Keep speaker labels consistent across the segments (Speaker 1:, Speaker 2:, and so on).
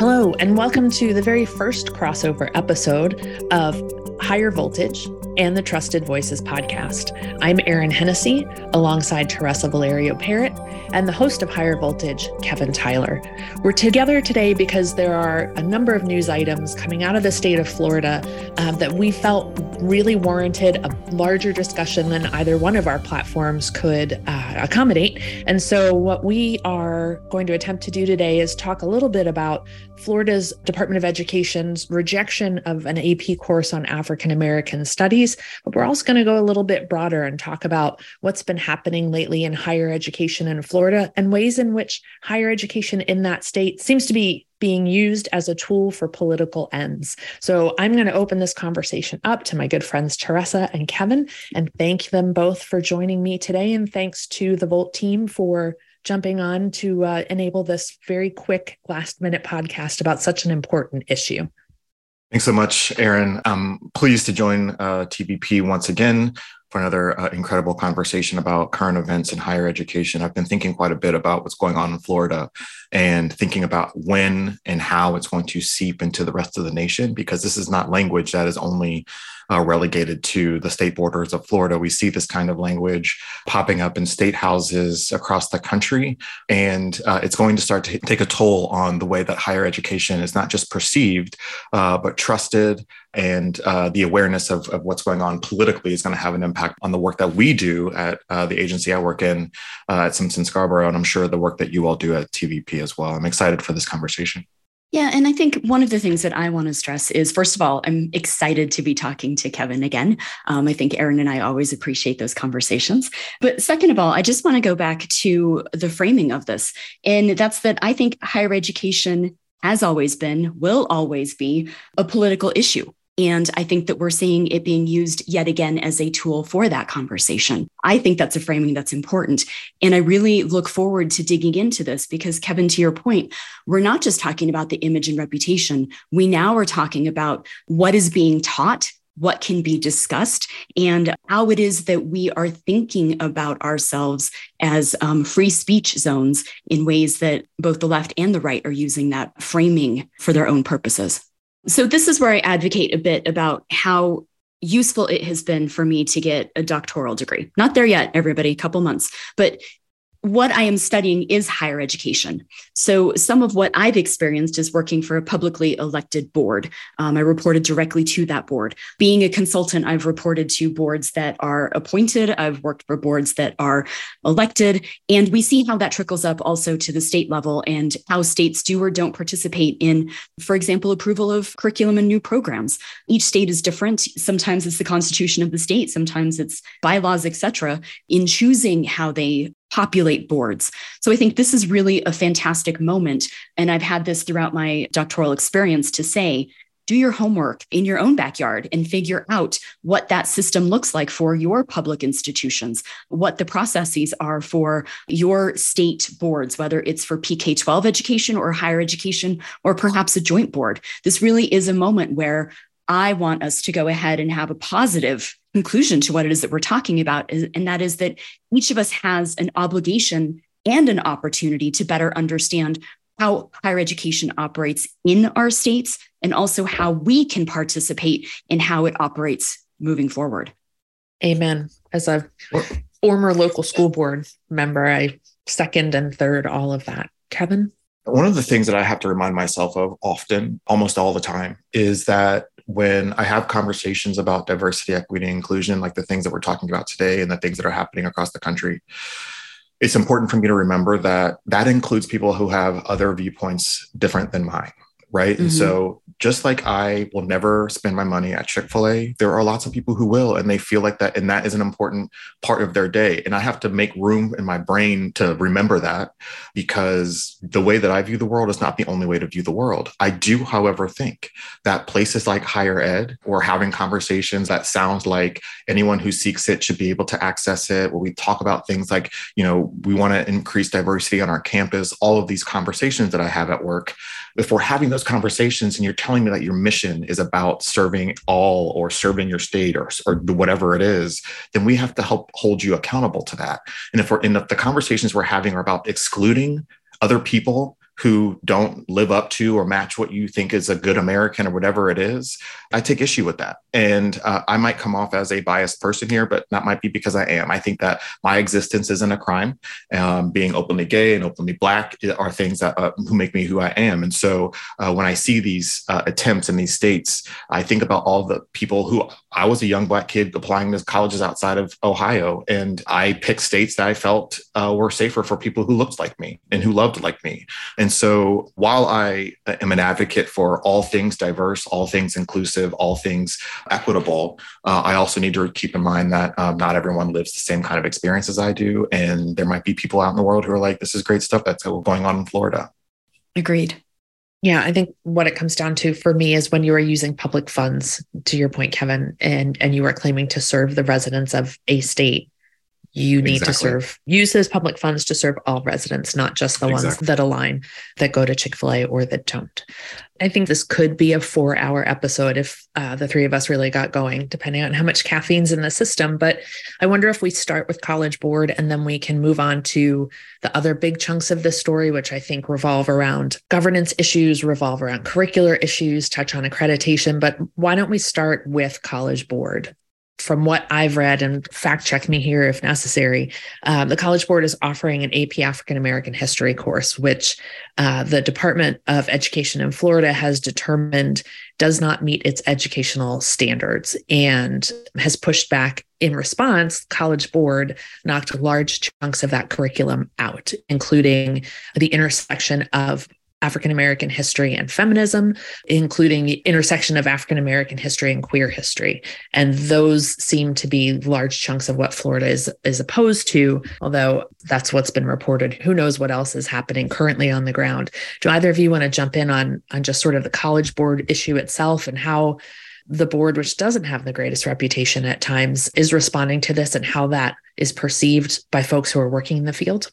Speaker 1: Hello, and welcome to the very first crossover episode of Higher Voltage and the Trusted Voices podcast. I'm Erin Hennessy alongside Teresa Valerio Parrott and the host of Higher Voltage, Kevin Tyler. We're together today because there are a number of news items coming out of the state of Florida uh, that we felt really warranted a larger discussion than either one of our platforms could uh, accommodate. And so, what we are going to attempt to do today is talk a little bit about Florida's Department of Education's rejection of an AP course on African American studies. But we're also going to go a little bit broader and talk about what's been happening lately in higher education in Florida and ways in which higher education in that state seems to be being used as a tool for political ends. So I'm going to open this conversation up to my good friends Teresa and Kevin and thank them both for joining me today. And thanks to the Volt team for jumping on to uh, enable this very quick last minute podcast about such an important issue.
Speaker 2: Thanks so much, Erin. I'm pleased to join uh, TVP once again for another uh, incredible conversation about current events in higher education. I've been thinking quite a bit about what's going on in Florida and thinking about when and how it's going to seep into the rest of the nation, because this is not language that is only uh, relegated to the state borders of Florida. We see this kind of language popping up in state houses across the country. And uh, it's going to start to take a toll on the way that higher education is not just perceived, uh, but trusted and uh, the awareness of, of, what's going on politically is going to have an impact on the work that we do at uh, the agency I work in uh, at Simpson Scarborough, and I'm sure the work that you all do at TVP as well. I'm excited for this conversation.
Speaker 3: Yeah, and I think one of the things that I want to stress is first of all, I'm excited to be talking to Kevin again. Um, I think Erin and I always appreciate those conversations. But second of all, I just want to go back to the framing of this. And that's that I think higher education has always been, will always be a political issue. And I think that we're seeing it being used yet again as a tool for that conversation. I think that's a framing that's important. And I really look forward to digging into this because, Kevin, to your point, we're not just talking about the image and reputation. We now are talking about what is being taught what can be discussed and how it is that we are thinking about ourselves as um, free speech zones in ways that both the left and the right are using that framing for their own purposes. So, this is where I advocate a bit about how useful it has been for me to get a doctoral degree. Not there yet, everybody, a couple months, but what I am studying is higher education. So, some of what I've experienced is working for a publicly elected board. Um, I reported directly to that board. Being a consultant, I've reported to boards that are appointed, I've worked for boards that are elected. And we see how that trickles up also to the state level and how states do or don't participate in, for example, approval of curriculum and new programs. Each state is different. Sometimes it's the constitution of the state, sometimes it's bylaws, et cetera, in choosing how they populate boards. So I think this is really a fantastic moment. And I've had this throughout my doctoral experience to say, do your homework in your own backyard and figure out what that system looks like for your public institutions, what the processes are for your state boards, whether it's for PK 12 education or higher education, or perhaps a joint board. This really is a moment where I want us to go ahead and have a positive conclusion to what it is that we're talking about. And that is that each of us has an obligation and an opportunity to better understand how higher education operates in our states and also how we can participate in how it operates moving forward.
Speaker 1: Amen. As a former local school board member, I second and third all of that. Kevin?
Speaker 2: One of the things that I have to remind myself of often, almost all the time, is that when I have conversations about diversity, equity, and inclusion, like the things that we're talking about today and the things that are happening across the country, it's important for me to remember that that includes people who have other viewpoints different than mine right? Mm-hmm. And so, just like I will never spend my money at Chick fil A, there are lots of people who will, and they feel like that, and that is an important part of their day. And I have to make room in my brain to remember that because the way that I view the world is not the only way to view the world. I do, however, think that places like higher ed or having conversations that sounds like anyone who seeks it should be able to access it, where we talk about things like, you know, we want to increase diversity on our campus, all of these conversations that I have at work if we're having those conversations and you're telling me that your mission is about serving all or serving your state or, or whatever it is, then we have to help hold you accountable to that. And if we're in the, the conversations we're having are about excluding other people who don't live up to or match what you think is a good American or whatever it is, I take issue with that. And uh, I might come off as a biased person here, but that might be because I am. I think that my existence isn't a crime. Um, being openly gay and openly black are things that uh, who make me who I am. And so uh, when I see these uh, attempts in these states, I think about all the people who I was a young black kid applying to colleges outside of Ohio, and I picked states that I felt uh, were safer for people who looked like me and who loved like me. And so while I am an advocate for all things diverse, all things inclusive, all things equitable, uh, I also need to keep in mind that um, not everyone lives the same kind of experience as I do. And there might be people out in the world who are like, this is great stuff that's going on in Florida.
Speaker 3: Agreed.
Speaker 1: Yeah, I think what it comes down to for me is when you are using public funds, to your point, Kevin, and and you are claiming to serve the residents of a state, you need exactly. to serve use those public funds to serve all residents not just the exactly. ones that align that go to chick-fil-a or that don't i think this could be a four hour episode if uh, the three of us really got going depending on how much caffeine's in the system but i wonder if we start with college board and then we can move on to the other big chunks of this story which i think revolve around governance issues revolve around curricular issues touch on accreditation but why don't we start with college board from what I've read, and fact check me here if necessary, um, the College Board is offering an AP African American History course, which uh, the Department of Education in Florida has determined does not meet its educational standards and has pushed back. In response, College Board knocked large chunks of that curriculum out, including the intersection of African American history and feminism, including the intersection of African American history and queer history. And those seem to be large chunks of what Florida is, is opposed to, although that's what's been reported. Who knows what else is happening currently on the ground? Do either of you want to jump in on, on just sort of the college board issue itself and how the board, which doesn't have the greatest reputation at times, is responding to this and how that is perceived by folks who are working in the field?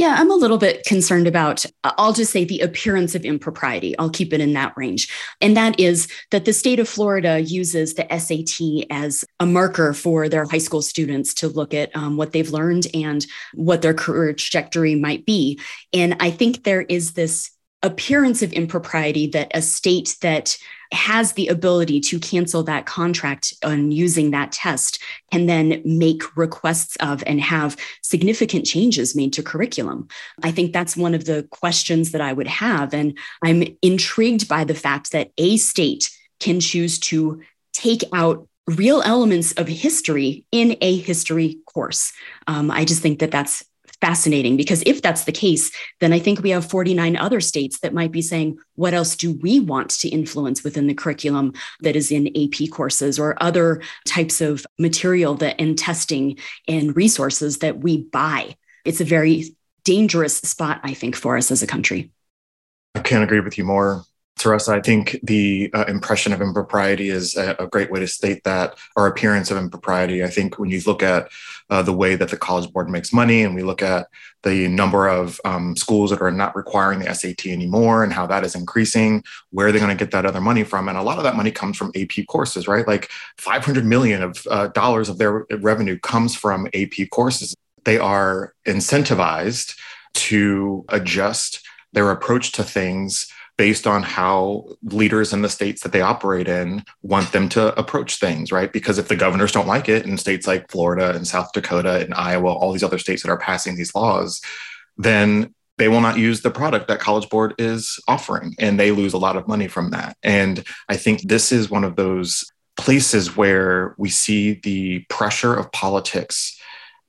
Speaker 3: Yeah, I'm a little bit concerned about, I'll just say the appearance of impropriety. I'll keep it in that range. And that is that the state of Florida uses the SAT as a marker for their high school students to look at um, what they've learned and what their career trajectory might be. And I think there is this appearance of impropriety that a state that has the ability to cancel that contract on using that test can then make requests of and have significant changes made to curriculum. I think that's one of the questions that I would have. And I'm intrigued by the fact that a state can choose to take out real elements of history in a history course. Um, I just think that that's fascinating because if that's the case, then I think we have 49 other states that might be saying, what else do we want to influence within the curriculum that is in AP courses or other types of material that and testing and resources that we buy? It's a very dangerous spot, I think, for us as a country.
Speaker 2: I can't agree with you more. Teresa, I think the uh, impression of impropriety is a, a, great way to state that, or appearance of impropriety. I think when you look at uh, the way that the College Board makes money and we look at the number of um, schools that are not requiring the SAT anymore and how that is increasing, where are they going to get that other money from? And a lot of that money comes from AP courses, right? Like 500 million of uh, dollars of their revenue comes from AP courses. They are incentivized to adjust their approach to things based on how leaders in the states that they operate in want them to approach things, right? Because if the governors don't like it in states like Florida and South Dakota and Iowa, all these other states that are passing these laws, then they will not use the product that College Board is offering, and they lose a lot of money from that. And I think this is one of those places where we see the pressure of politics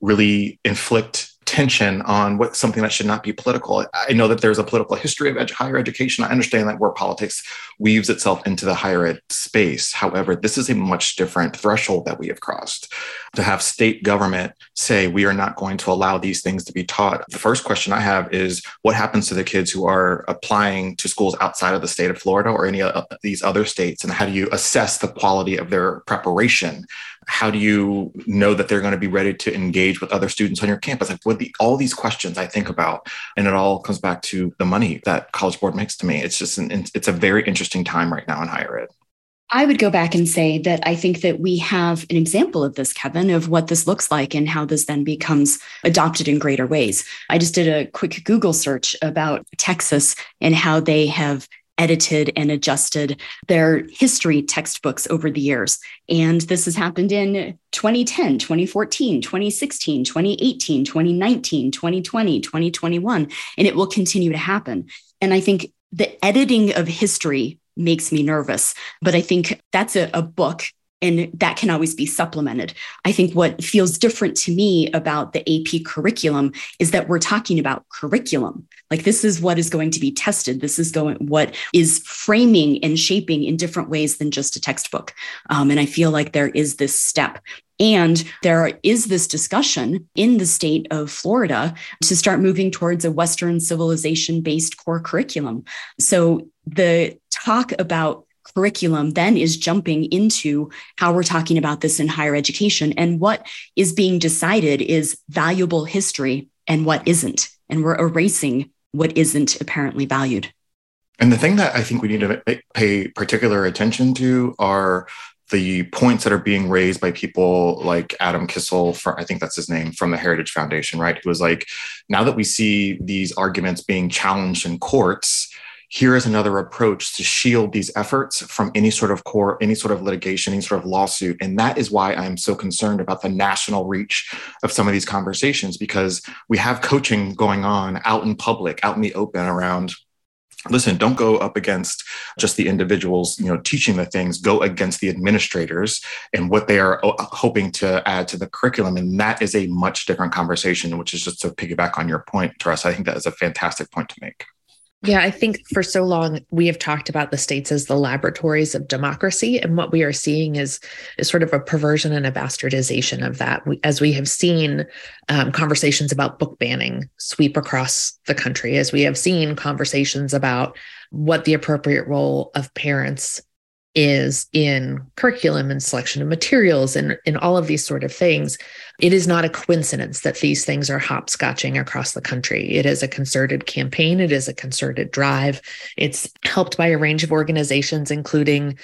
Speaker 2: really inflict tension on what something that should not be political. I know that there's a political history of ed- higher education. I understand that where politics weaves itself into the higher ed space. However, this is a much different threshold that we have crossed. To have state government say we are not going to allow these things to be taught. The first question I have is what happens to the kids who are applying to schools outside of the state of Florida or any of these other states, and how do you assess the quality of their preparation? How do you know that they're going to be ready to engage with other students on your campus? Like what the, all these questions i think about and it all comes back to the money that college board makes to me. It's just an, it's a very interesting time right now in higher ed.
Speaker 3: I would go back and say that I think that we have an example of this, Kevin, of what this looks like and how this then becomes adopted in greater ways. I just did a quick Google search about Texas and how they have edited and adjusted their history textbooks over the years. And this has happened in 2010, 2014, 2016, 2018, 2019, 2020, 2021, and it will continue to happen. And I think the editing of history makes me nervous. But I think that's a, a book and that can always be supplemented. I think what feels different to me about the AP curriculum is that we're talking about curriculum. Like this is what is going to be tested. This is going what is framing and shaping in different ways than just a textbook. Um, and I feel like there is this step. And there is this discussion in the state of Florida to start moving towards a Western civilization based core curriculum. So the talk about curriculum then is jumping into how we're talking about this in higher education. And what is being decided is valuable history and what isn't. And we're erasing what isn't apparently valued.
Speaker 2: And the thing that I think we need to pay particular attention to are the points that are being raised by people like Adam Kissel, for, I think that's his name, from the Heritage Foundation, right? Who was like, now that we see these arguments being challenged in courts, here is another approach to shield these efforts from any sort of court, any sort of litigation, any sort of lawsuit. And that is why I'm so concerned about the national reach of some of these conversations, because we have coaching going on out in public, out in the open around listen don't go up against just the individuals you know teaching the things. Go against the administrators and what they are uh, hoping to add to the curriculum. And that is a much different conversation which is just to piggyback on your point Teresa I think that is a fantastic point to make
Speaker 1: yeah, I think for so long we have talked about the states as the laboratories of democracy, and what we are seeing is is sort of a perversion and a bastardization of that. We, as we have seen um, conversations about book banning sweep across the country, as we have seen conversations about what the appropriate role of parents is in curriculum and selection of materials and in all of these sort of things, it is not a coincidence that these things are hopscotching across the country. It is a concerted campaign, it is a concerted drive. It's helped by a range of organizations, including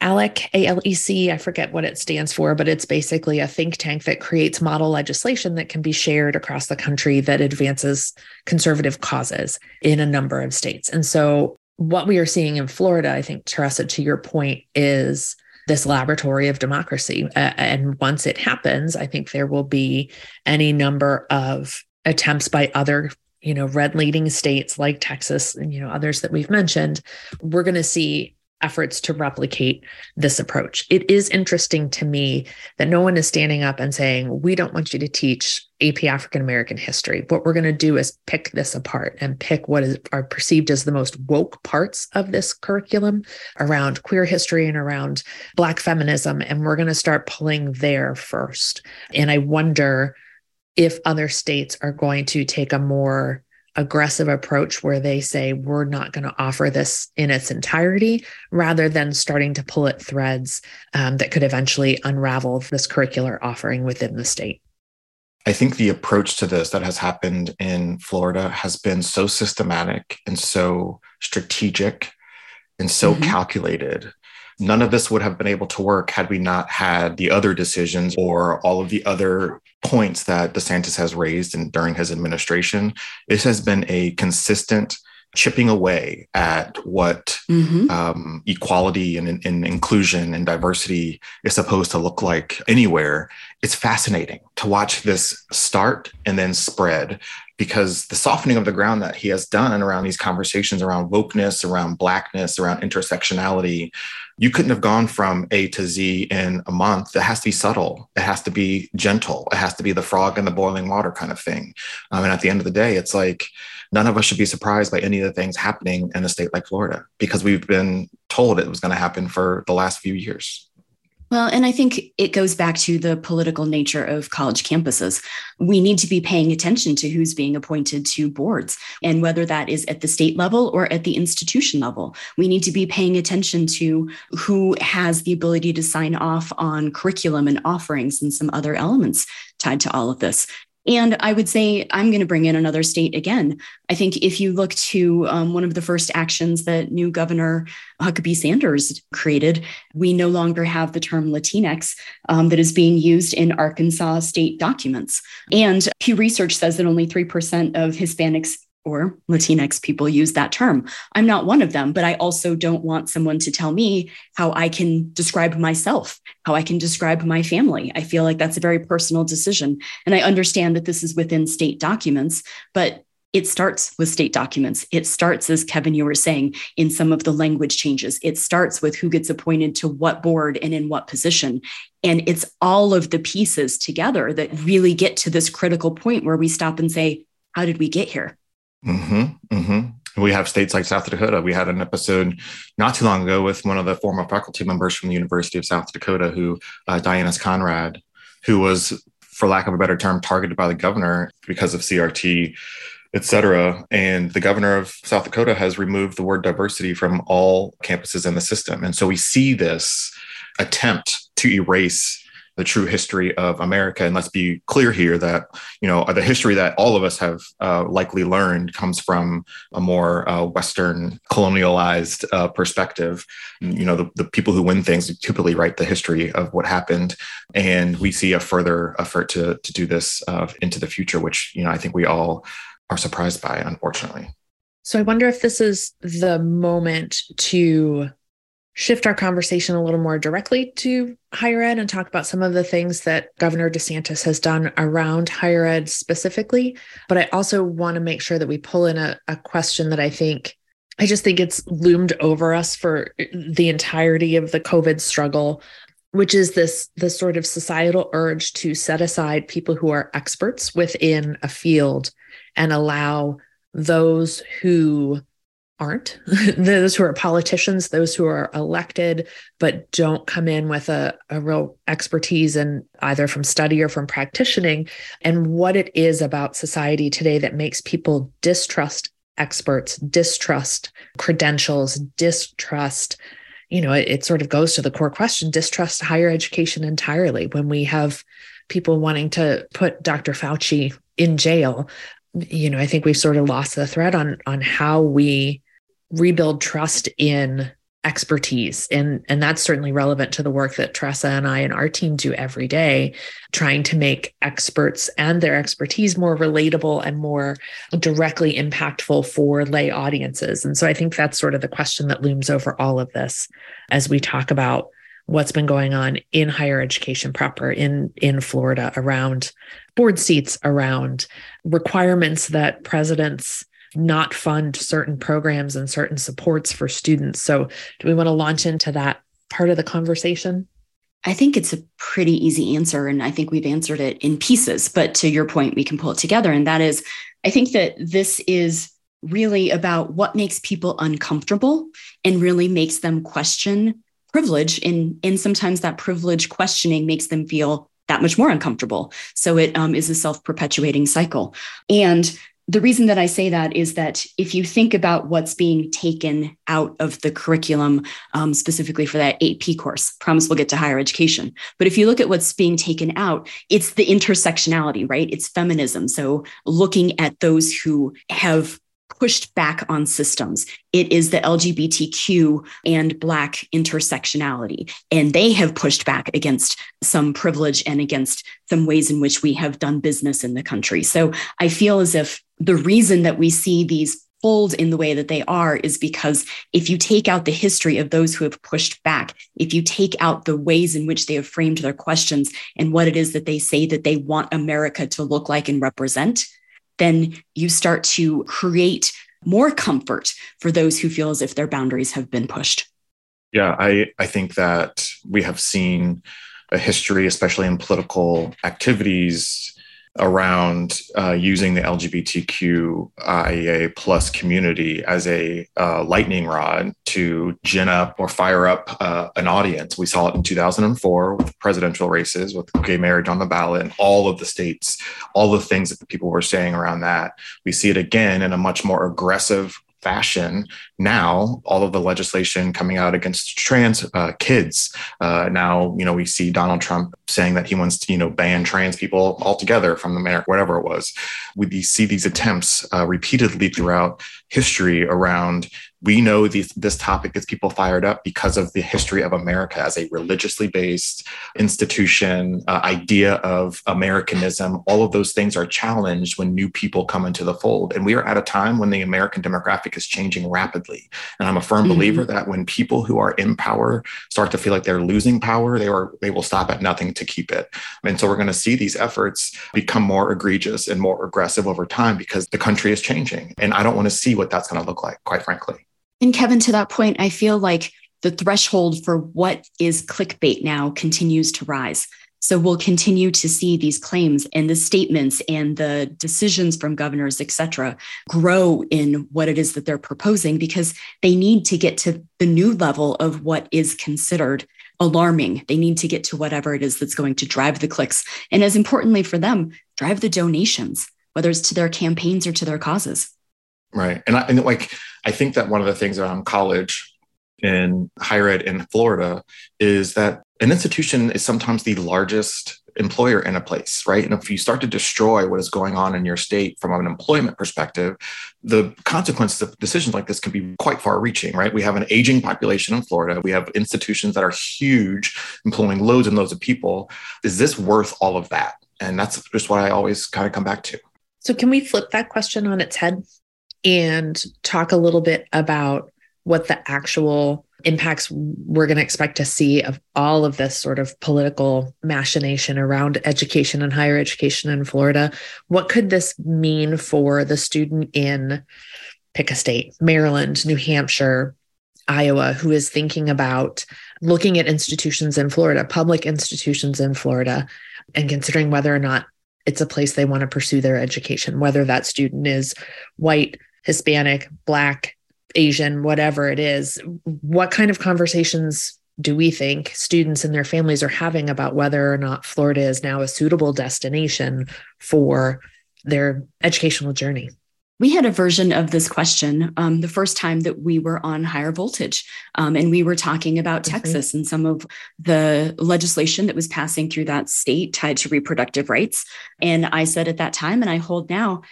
Speaker 1: ALEC, ALEC, I forget what it stands for, but it's basically a think tank that creates model legislation that can be shared across the country that advances conservative causes in a number of states. And so what we are seeing in Florida, I think, Teresa, to your point, is this laboratory of democracy. Uh, and once it happens, I think there will be any number of attempts by other you know red leading states like texas and you know others that we've mentioned we're going to see efforts to replicate this approach. It is interesting to me that no one is standing up and saying, we don't want you to teach AP African American history. What we're going to do is pick this apart and pick what is are perceived as the most woke parts of this curriculum around queer history and around Black feminism. And we're going to start pulling there first. And I wonder if other states are going to take a more aggressive approach where they say we're not going to offer this in its entirety rather than starting to pull at threads um, that could eventually unravel this curricular offering within the state
Speaker 2: I think the approach to this that has happened in Florida has been so systematic and so strategic and so mm-hmm. calculated None of this would have been able to work had we not had the other decisions or all of the other points that DeSantis has raised and during his administration. This has been a consistent chipping away at what mm-hmm. um, equality and, and, inclusion and diversity is supposed to look like anywhere. It's fascinating to watch this start and then spread because the softening of the ground that he has done around these conversations around wokeness, around blackness, around intersectionality, you couldn't have gone from A to Z in a month. It has to be subtle. It has to be gentle. It has to be the frog in the boiling water kind of thing. Um, and at the end of the day, it's like none of us should be surprised by any of the things happening in a state like Florida because we've been told it was going to happen for the last few years.
Speaker 3: Well, and I think it goes back to the political nature of college campuses. We need to be paying attention to who's being appointed to boards and whether that is at the state level or at the institution level. We need to be paying attention to who has the ability to sign off on curriculum and offerings and some other elements tied to all of this And I would say I'm going to bring in another state again. I think if you look to um, one of the first actions that new Governor Huckabee Sanders created, we no longer have the term Latinx um, that is being used in Arkansas state documents. And Pew Research says that only 3% of Hispanics or Latinx people use that term. I'm not one of them, but I also don't want someone to tell me how I can describe myself, how I can describe my family. I feel like that's a very personal decision. And I understand that this is within state documents, but it starts with state documents. It starts, as Kevin, you were saying, in some of the language changes. It starts with who gets appointed to what board and in what position. And it's all of the pieces together that really get to this critical point where we stop and say, how did we get here?
Speaker 2: Mm-hmm, mm-hmm. We have states like South Dakota. We had an episode not too long ago with one of the former faculty members from the University of South Dakota, who uh, Conrad, who was, for lack of a better term, targeted by the governor because of CRT, et cetera. And the governor of South Dakota has removed the word diversity from all campuses in the system. And so we see this attempt to erase the true history of America. And let's be clear here that you know the history that all of us have uh, likely learned comes from a more uh, Western colonialized uh, perspective. You know, the, the people who win things typically write the history of what happened, and we see a further effort to to do this uh, into the future, which you know I think we all are surprised by, unfortunately.
Speaker 1: So I wonder if this is the moment to shift our conversation a little more directly to higher ed and talk about some of the things that Governor DeSantis has done around higher ed specifically. But I also want to make sure that we pull in a, a question that I think I just think it's loomed over us for the entirety of the COVID struggle, which is this this sort of societal urge to set aside people who are experts within a field and allow those who aren't. Those who are politicians those who are elected but don't come in with a, a real expertise and either from study or from practicing and what it is about society today that makes people distrust experts distrust credentials distrust you know it, it sort of goes to the core question distrust higher education entirely. When we have people wanting to put dr fauci in jail you know i think we've sort of lost the thread on on how we rebuild trust in expertise. And and that's certainly relevant to the work that Teresa and I and our team do every day trying to make experts and their expertise more relatable and more directly impactful for lay audiences. And so I think that's sort of the question that looms over all of this as we talk about what's been going on in higher education proper in in Florida around board seats around requirements that presidents not fund certain programs and certain supports for students. So, do we want to launch into that part of the conversation?
Speaker 3: I think it's a pretty easy answer. And I think we've answered it in pieces. But to your point, we can pull it together. And that is, I think that this is really about what makes people uncomfortable and really makes them question privilege. And, and sometimes that privilege questioning makes them feel that much more uncomfortable. So it um, is a self perpetuating cycle. And the reason that I say that is that if you think about what's being taken out of the curriculum, um, specifically for that AP course, promise we'll get to higher education. But if you look at what's being taken out, it's the intersectionality, right? It's feminism. So looking at those who have pushed back on systems. It is the LGBTQ and Black intersectionality. And they have pushed back against some privilege and against some ways in which we have done business in the country. So I feel as if the reason that we see these fold in the way that they are is because if you take out the history of those who have pushed back, if you take out the ways in which they have framed their questions and what it is that they say that they want America to look like and represent, then you start to create more comfort for those who feel as if their boundaries have been pushed.
Speaker 2: Yeah, I, I think that we have seen a history, especially in political activities, around uh, using the LGBTQIA plus community as a uh, lightning rod to gin up or fire up uh, an audience. We saw it in 2004 with presidential races, with gay marriage on the ballot, and all of the states, all the things that the people were saying around that. We see it again in a much more aggressive fashion now all of the legislation coming out against trans uh, kids uh, now you know we see donald trump saying that he wants to you know ban trans people altogether from the america whatever it was. We see these attempts uh, repeatedly throughout history around we know these, this topic gets people fired up because of the history of America as a religiously based institution, uh, idea of Americanism. All of those things are challenged when new people come into the fold. And we are at a time when the American demographic is changing rapidly. And I'm a firm mm-hmm. believer that when people who are in power start to feel like they're losing power, they are they will stop at nothing to keep it. And so we're going to see these efforts become more egregious and more aggressive over time because the country is changing. And I don't want to see what that's going to look like, quite frankly.
Speaker 3: And Kevin, to that point, I feel like the threshold for what is clickbait now continues to rise. So we'll continue to see these claims and the statements and the decisions from governors, et cetera, grow in what it is that they're proposing because they need to get to the new level of what is considered alarming. They need to get to whatever it is that's going to drive the clicks. And as importantly for them, drive the donations, whether it's to their campaigns or to their causes.
Speaker 2: Right. And I and like I think that one of the things around college in higher ed in Florida is that an institution is sometimes the largest employer in a place, right? And if you start to destroy what is going on in your state from an employment perspective, the consequences of decisions like this can be quite far reaching, right? We have an aging population in Florida. We have institutions that are huge, employing loads and loads of people. Is this worth all of that? And that's just what I always kind of come back to.
Speaker 1: So, can we flip that question on its head? And talk a little bit about what the actual impacts we're going to expect to see of all of this sort of political machination around education and higher education in Florida. What could this mean for the student in pick a state, Maryland, New Hampshire, Iowa, who is thinking about looking at institutions in Florida, public institutions in Florida, and considering whether or not it's a place they want to pursue their education, whether that student is white, Hispanic, Black, Asian, whatever it is, what kind of conversations do we think students and their families are having about whether or not Florida is now a suitable destination for their educational journey?
Speaker 3: We had a version of this question um, the first time that we were on higher voltage. Um, and we were talking about mm-hmm. Texas and some of the legislation that was passing through that state tied to reproductive rights. And I said at that time, and I hold now,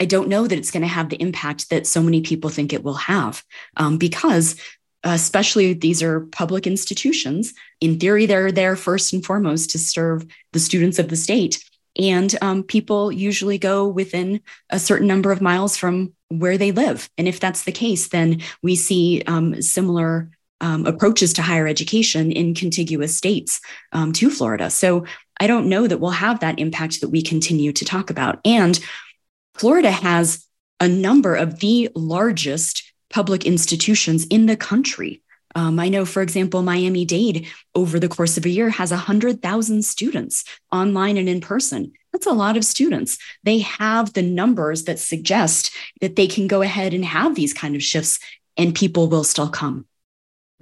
Speaker 3: I don't know that it's going to have the impact that so many people think it will have um, because especially these are public institutions. In theory, they're there first and foremost to serve the students of the state. And um, people usually go within a certain number of miles from where they live. And if that's the case, then we see um, similar um, approaches to higher education in contiguous states um, to Florida. So I don't know that we'll have that impact that we continue to talk about. And Florida has a number of the largest public institutions in the country. Um, I know, for example, Miami Dade over the course of a year has 100,000 students online and in person. That's a lot of students. They have the numbers that suggest that they can go ahead and have these kind of shifts and people will still come.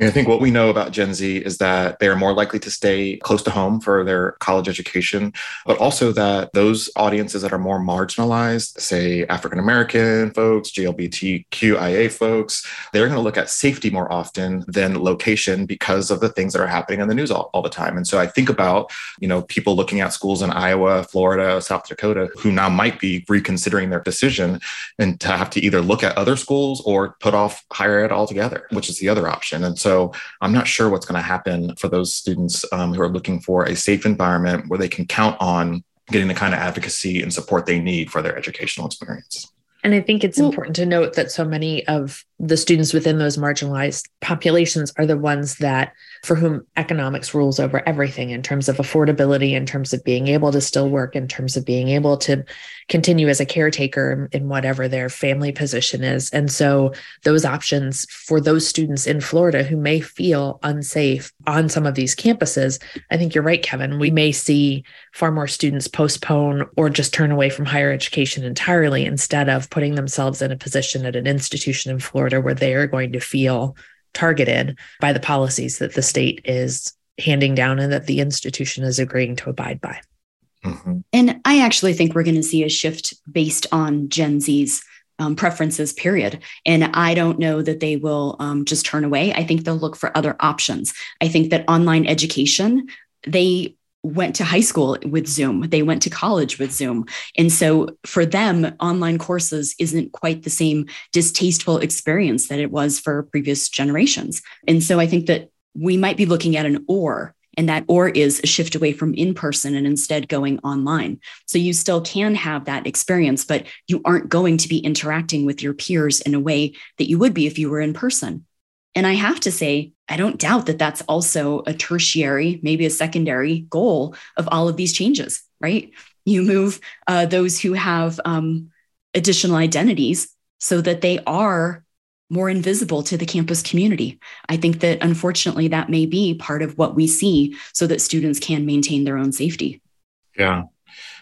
Speaker 2: I think what we know about Gen Z is that they are more likely to stay close to home for their college education, but also that those audiences that are more marginalized, say African American folks, GLBTQIA folks, they're going to look at safety more often than location because of the things that are happening in the news all, all the time. And so I think about, you know, people looking at schools in Iowa, Florida, South Dakota, who now might be reconsidering their decision and to have to either look at other schools or put off higher ed altogether, which is the other option. And so so I'm not sure what's going to happen for those students um, who are looking for a safe environment where they can count on getting the kind of advocacy and support they need for their educational experience.
Speaker 1: And I think it's well, important to note that so many of the students within those marginalized populations are the ones that for whom economics rules over everything in terms of affordability in terms of being able to still work in terms of being able to continue as a caretaker in whatever their family position is. And so those options for those students in Florida who may feel unsafe on some of these campuses I think you're right Kevin we may see far more students postpone or just turn away from higher education entirely instead of putting themselves in a position at an institution in Florida where they are going to feel targeted by the policies that the state is handing down and that the institution is agreeing to abide by.
Speaker 3: Mm-hmm. And I actually think we're going to see a shift based on Gen Z's um, preferences, period. And I don't know that they will um, just turn away. I think they'll look for other options. I think that online education, they went to high school with Zoom, they went to college with Zoom. And so for them, online courses isn't quite the same distasteful experience that it was for previous generations. And so I think that we might be looking at an or and that or is a shift away from in person and instead going online. So you still can have that experience, but you aren't going to be interacting with your peers in a way that you would be if you were in person. And I have to say, I don't doubt that that's also a tertiary, maybe a secondary goal of all of these changes, right? You move uh, those who have um, additional identities so that they are more invisible to the campus community. I think that unfortunately, that may be part of what we see so that students can maintain their own safety.
Speaker 2: Yeah.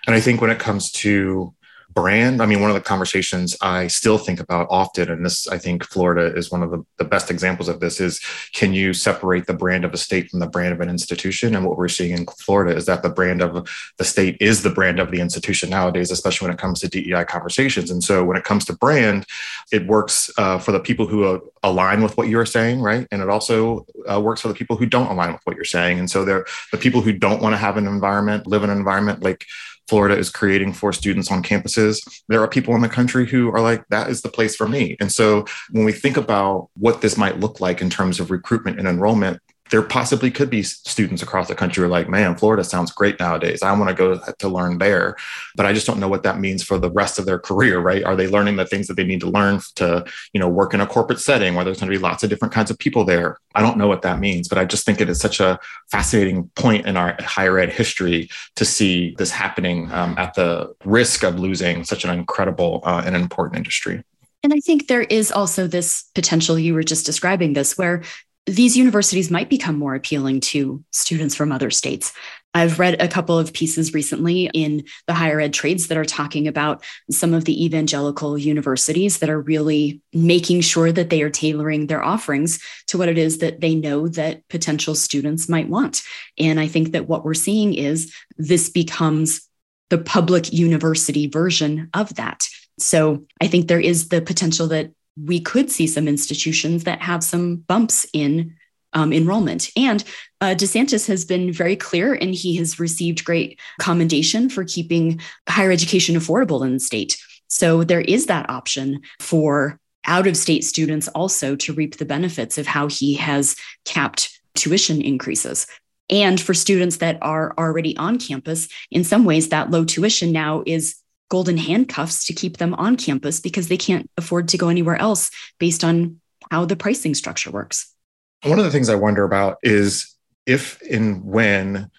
Speaker 2: And I think when it comes to brand. I mean, one of the conversations I still think about often, and this, I think Florida is one of the, the best examples of this, is can you separate the brand of a state from the brand of an institution? And what we're seeing in Florida is that the brand of the state is the brand of the institution nowadays, especially when it comes to DEI conversations. And so when it comes to brand, it works uh, for the people who uh, align with what you're saying, right? And it also uh, works for the people who don't align with what you're saying. And so they're the people who don't want to have an environment, live in an environment like Florida is creating for students on campuses, there are people in the country who are like, that is the place for me. And so when we think about what this might look like in terms of recruitment and enrollment, there possibly could be students across the country who are like, man, Florida sounds great nowadays. I want to go to learn there. But I just don't know what that means for the rest of their career, right? Are they learning the things that they need to learn to, you know, work in a corporate setting where there's going to be lots of different kinds of people there? I don't know what that means, but I just think it is such a fascinating point in our higher ed history to see this happening um, at the risk of losing such an incredible uh, and important industry.
Speaker 3: And I think there is also this potential, you were just describing this, where these universities might become more appealing to students from other states. I've read a couple of pieces recently in the higher ed trades that are talking about some of the evangelical universities that are really making sure that they are tailoring their offerings to what it is that they know that potential students might want. And I think that what we're seeing is this becomes the public university version of that. So I think there is the potential that we could see some institutions that have some bumps in um, enrollment. And uh, DeSantis has been very clear and he has received great commendation for keeping higher education affordable in the state. So there is that option for out of state students also to reap the benefits of how he has capped tuition increases. And for students that are already on campus, in some ways, that low tuition now is golden handcuffs to keep them on campus because they can't afford to go anywhere else based on how the pricing structure works.
Speaker 2: One of the things I wonder about is if and when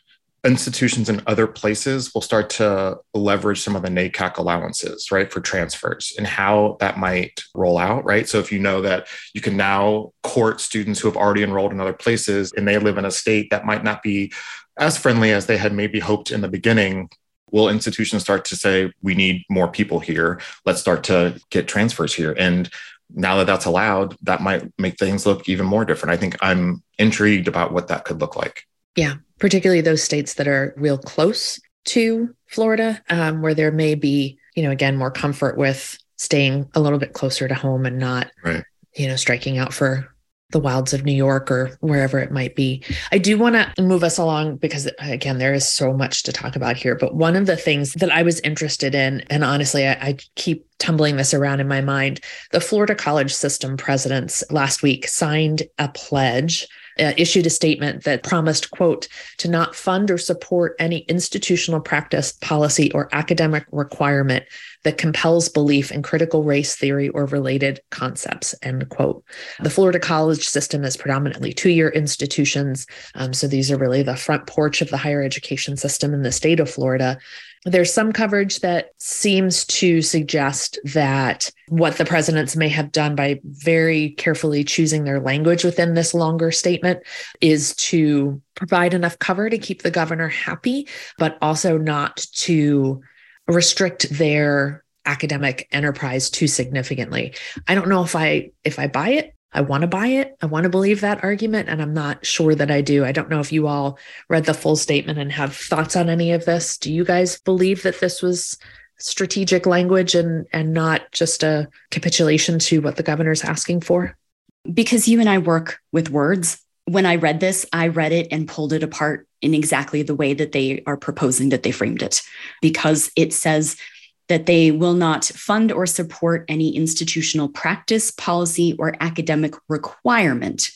Speaker 2: institutions in other places will start to leverage some of the NACAC allowances, right, for transfers and how that might roll out, right? So if you know that you can now court students who have already enrolled in other places and they live in a state that might not be as friendly as they had maybe hoped in the beginning, will institutions start to say we need more people here. Let's start to get transfers here. And now that that's allowed that might make things look even more different. I think i'm intrigued about what that could look like.
Speaker 1: Yeah particularly those states that are real close to florida um, where there may be you know again more comfort with staying a little bit closer to home and not right. you know striking out for the wilds of New York or wherever it might be. I do want to move us along because, again, there is so much to talk about here. But one of the things that I was interested in, and honestly, I, I keep tumbling this around in my mind, the Florida College System presidents last week signed a pledge uh, issued a statement that promised, quote, to not fund or support any institutional practice, policy, or academic requirement that compels belief in critical race theory or related concepts, end quote. The Florida college system is predominantly two year institutions. Um, so these are really the front porch of the higher education system in the state of Florida. There's some coverage that seems to suggest that what the presidents may have done by very carefully choosing their language within this longer statement is to provide enough cover to keep the governor happy, but also not to restrict their academic enterprise too significantly. I don't know if I if I buy it. I want to buy it. I want to believe that argument and I'm not sure that I do. I don't know if you all read the full statement and have thoughts on any of this. Do you guys believe that this was strategic language and and not just a capitulation to what the governor's asking for?
Speaker 3: Because you and I work with words. When I read this, I read it and pulled it apart in exactly the way that they are proposing that they framed it, because it says that they will not fund or support any institutional practice, policy, or academic requirement.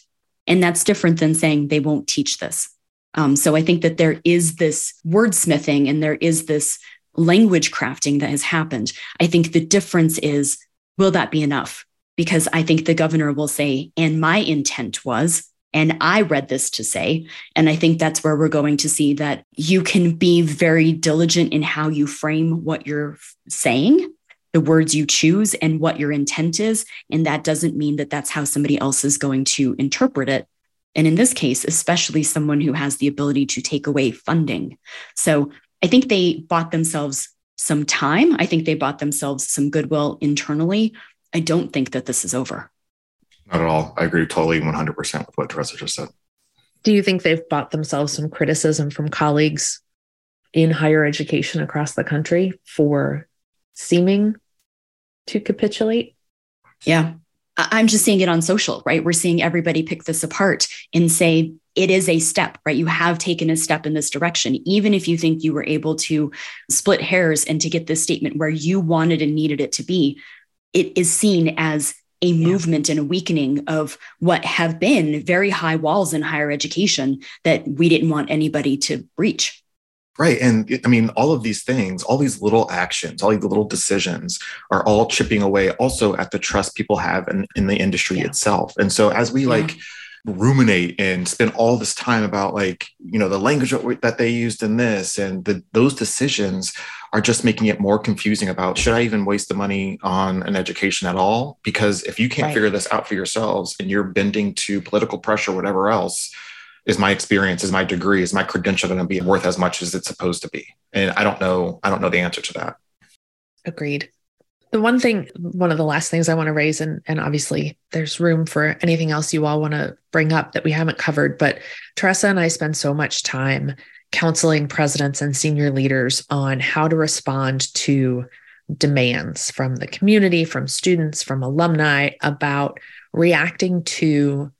Speaker 3: And that's different than saying they won't teach this. Um, so I think that there is this wordsmithing and there is this language crafting that has happened. I think the difference is will that be enough? Because I think the governor will say, and my intent was, and I read this to say, and I think that's where we're going to see that you can be very diligent in how you frame what you're saying, the words you choose, and what your intent is. And that doesn't mean that that's how somebody else is going to interpret it. And in this case, especially someone who has the ability to take away funding. So I think they bought themselves some time. I think they bought themselves some goodwill internally. I don't think that this is over.
Speaker 2: Not at all. I agree totally 100% with what Teresa just said.
Speaker 1: Do you think they've bought themselves some criticism from colleagues in higher education across the country for seeming to capitulate?
Speaker 3: Yeah. I'm just seeing it on social, right? We're seeing everybody pick this apart and say it is a step, right? You have taken a step in this direction. Even if you think you were able to split hairs and to get this statement where you wanted and needed it to be, it is seen as a movement and a weakening of what have been very high walls in higher education that we didn't want anybody to breach.
Speaker 2: Right. And I mean, all of these things, all these little actions, all these little decisions are all chipping away also at the trust people have in, in the industry yeah. itself. And so as we yeah. like, ruminate and spend all this time about like you know the language that they used in this and the, those decisions are just making it more confusing about should i even waste the money on an education at all? Because if you can't right. figure this out for yourselves and you're bending to political pressure whatever else is my experience is my degree is my credential going to be worth as much as it's supposed to be? And i don't know i don't know the answer to that.
Speaker 1: Agreed. The one thing, one of the last things I want to raise, and, and obviously there's room for anything else you all want to bring up that we haven't covered, but Teresa and I spend so much time counseling presidents and senior leaders on how to respond to demands from the community, from students, from alumni about reacting to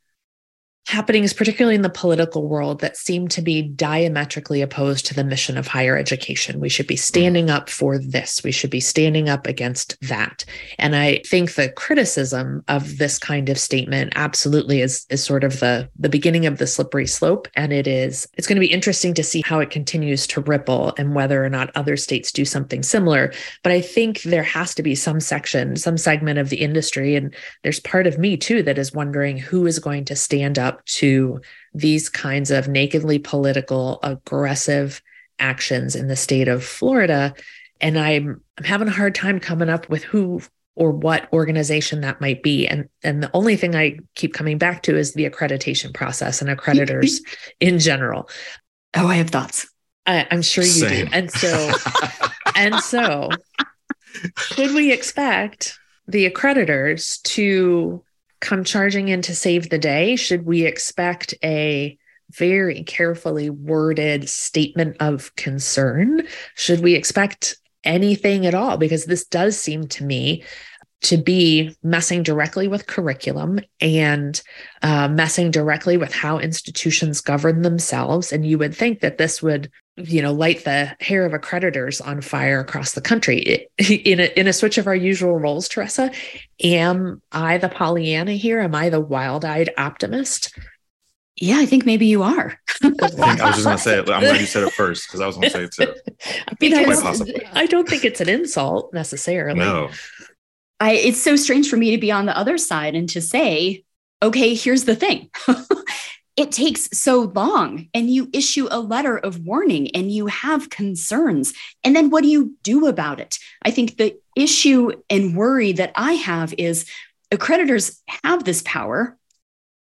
Speaker 1: happenings, particularly in the political world, that seem to be diametrically opposed to the mission of higher education. We should be mm. standing up for this. We should be standing up against that. And I think the criticism of this kind of statement absolutely is, is sort of the, the beginning of the slippery slope. And it is, it's going to be interesting to see how it continues to ripple and whether or not other states do something similar. But I think there has to be some section, some segment of the industry. And there's part of me too that is wondering who is going to stand up up to these kinds of nakedly political, aggressive actions in the state of Florida. And I'm I'm having a hard time coming up with who or what organization that might be. And and the only thing I keep coming back to is the accreditation process and accreditors in general.
Speaker 3: Oh, I have thoughts.
Speaker 1: I, am sure you Same. do. And so and so should we expect the accreditors to come charging in to save the day, should we expect a very carefully worded statement of concern? Should we expect anything at all? Because this does seem to me to be messing directly with curriculum and uh, messing directly with how institutions govern themselves. And you would think that this would, you know, light the hair of accreditors on fire across the country. in a in a switch of our usual roles, Teresa, am I the Pollyanna here? Am I the wild-eyed optimist?
Speaker 3: Yeah, I think maybe you are.
Speaker 2: I, think, I was just going to say it. I'm glad you said it first because I was going to say it too.
Speaker 1: because I don't think it's an insult necessarily.
Speaker 2: No.
Speaker 3: I, it's so strange for me to be on the other side and to say, okay, here's the thing. it takes so long and you issue a letter of warning and you have concerns. And then what do you do about it? I think the issue and worry that I have is accreditors have this power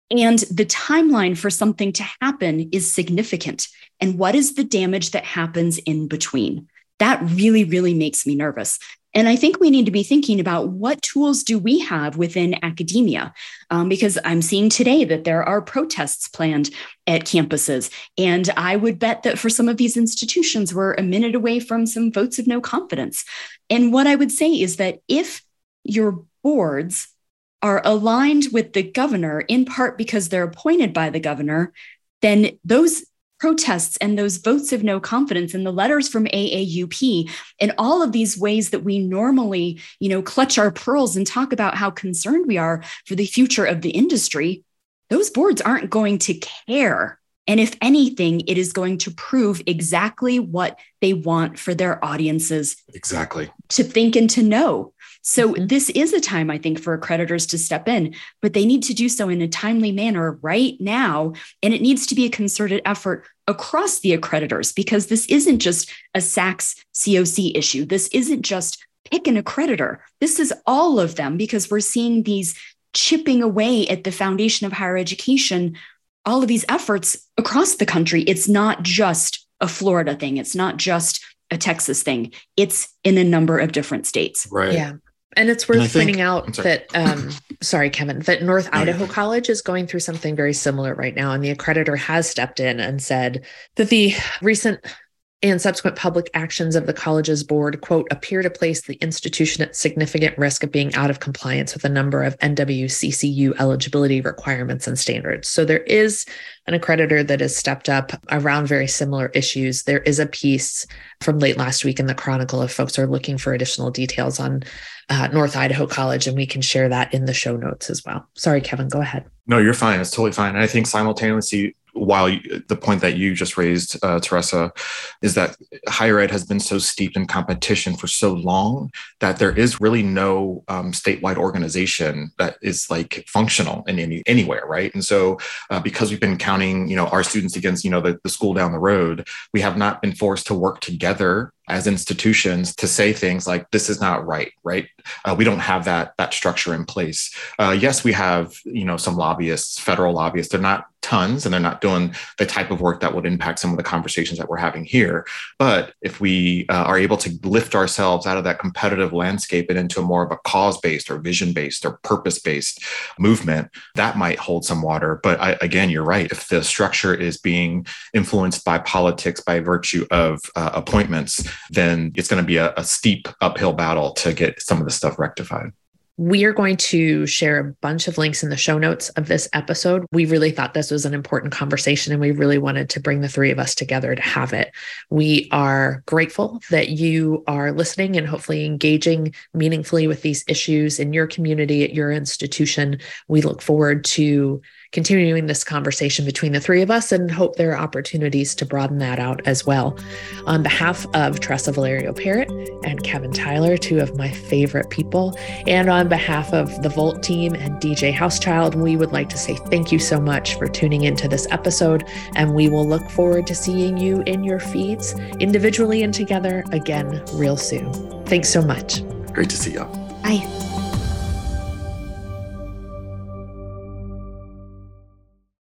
Speaker 3: and the timeline for something to happen is significant. And what is the damage that happens in between? that really, really makes me nervous. And I think we need to be thinking about what tools do we have within academia? Um, because I'm seeing today that there are protests planned at campuses. And I would bet that for some of these institutions, we're a minute away from some votes of no confidence. And what I would say is that if your boards are aligned with the governor, in part because they're appointed by the governor, then those protests and those votes of no confidence and the letters from AAUP and all of these ways that we normally, you know, clutch our pearls and talk about how concerned we are for the future of the industry, those boards aren't going to care. And if anything, it is going to prove exactly what they want for their audiences.
Speaker 2: Exactly.
Speaker 3: To think and to know. So mm-hmm. this is a time, I think, for accreditors to step in, but they need to do so in a timely manner right now. And it needs to be a concerted effort across the accreditors because this isn't just a SACS COC issue. This isn't just pick an accreditor. This is all of them because we're seeing these chipping away at the foundation of higher education, all of these efforts across the country. It's not just a Florida thing. It's not just a Texas thing. It's in a number of different states.
Speaker 2: Right.
Speaker 1: Yeah. And it's worth and pointing out that, um, sorry, Kevin, that North Idaho College is going through something very similar right now. And the accreditor has stepped in and said that the recent and subsequent public actions of the college's board, quote, appear to place the institution at significant risk of being out of compliance with a number of NWCCU eligibility requirements and standards. So there is an accreditor that has stepped up around very similar issues. There is a piece from late last week in the Chronicle if folks are looking for additional details on uh, North Idaho College, and we can share that in the show notes as well. Sorry, Kevin, go ahead.
Speaker 2: No, you're fine. It's totally fine. And I think simultaneously, while you, the point that you just raised, uh, Teresa, is that higher ed has been so steeped in competition for so long that there is really no um, statewide organization that is like functional in any anywhere, right? And so, uh, because we've been counting, you know, our students against, you know, the, the school down the road, we have not been forced to work together as institutions to say things like this is not right right? Uh, we don't have that that structure in place. Uh, yes we have you know some lobbyists federal lobbyists. They're not tons and they're not doing the type of work that would impact some of the conversations that we're having here. But if we uh, are able to lift ourselves out of that competitive landscape and into more of a cause based or vision based or purpose based movement that might hold some water. But I, again you're right. If the structure is being influenced by politics by virtue of uh, appointments then it's going to be a, a steep uphill battle to get some of the stuff rectified.
Speaker 1: We are going to share a bunch of links in the show notes of this episode. We really thought this was an important conversation and we really wanted to bring the three of us together to have it. We are grateful that you are listening and hopefully engaging meaningfully with these issues in your community, at your institution. We look forward to continuing this conversation between the three of us and hope there are opportunities to broaden that out as well. On behalf of Teresa Valerio Parrot and Kevin Tyler, two of my favorite people, and on behalf of the Volt team and DJ Housechild, we would like to say thank you so much for tuning into this episode. And we will look forward to seeing you in your feeds individually and together again real soon. Thanks so much.
Speaker 2: Great to see y'all.
Speaker 3: Bye.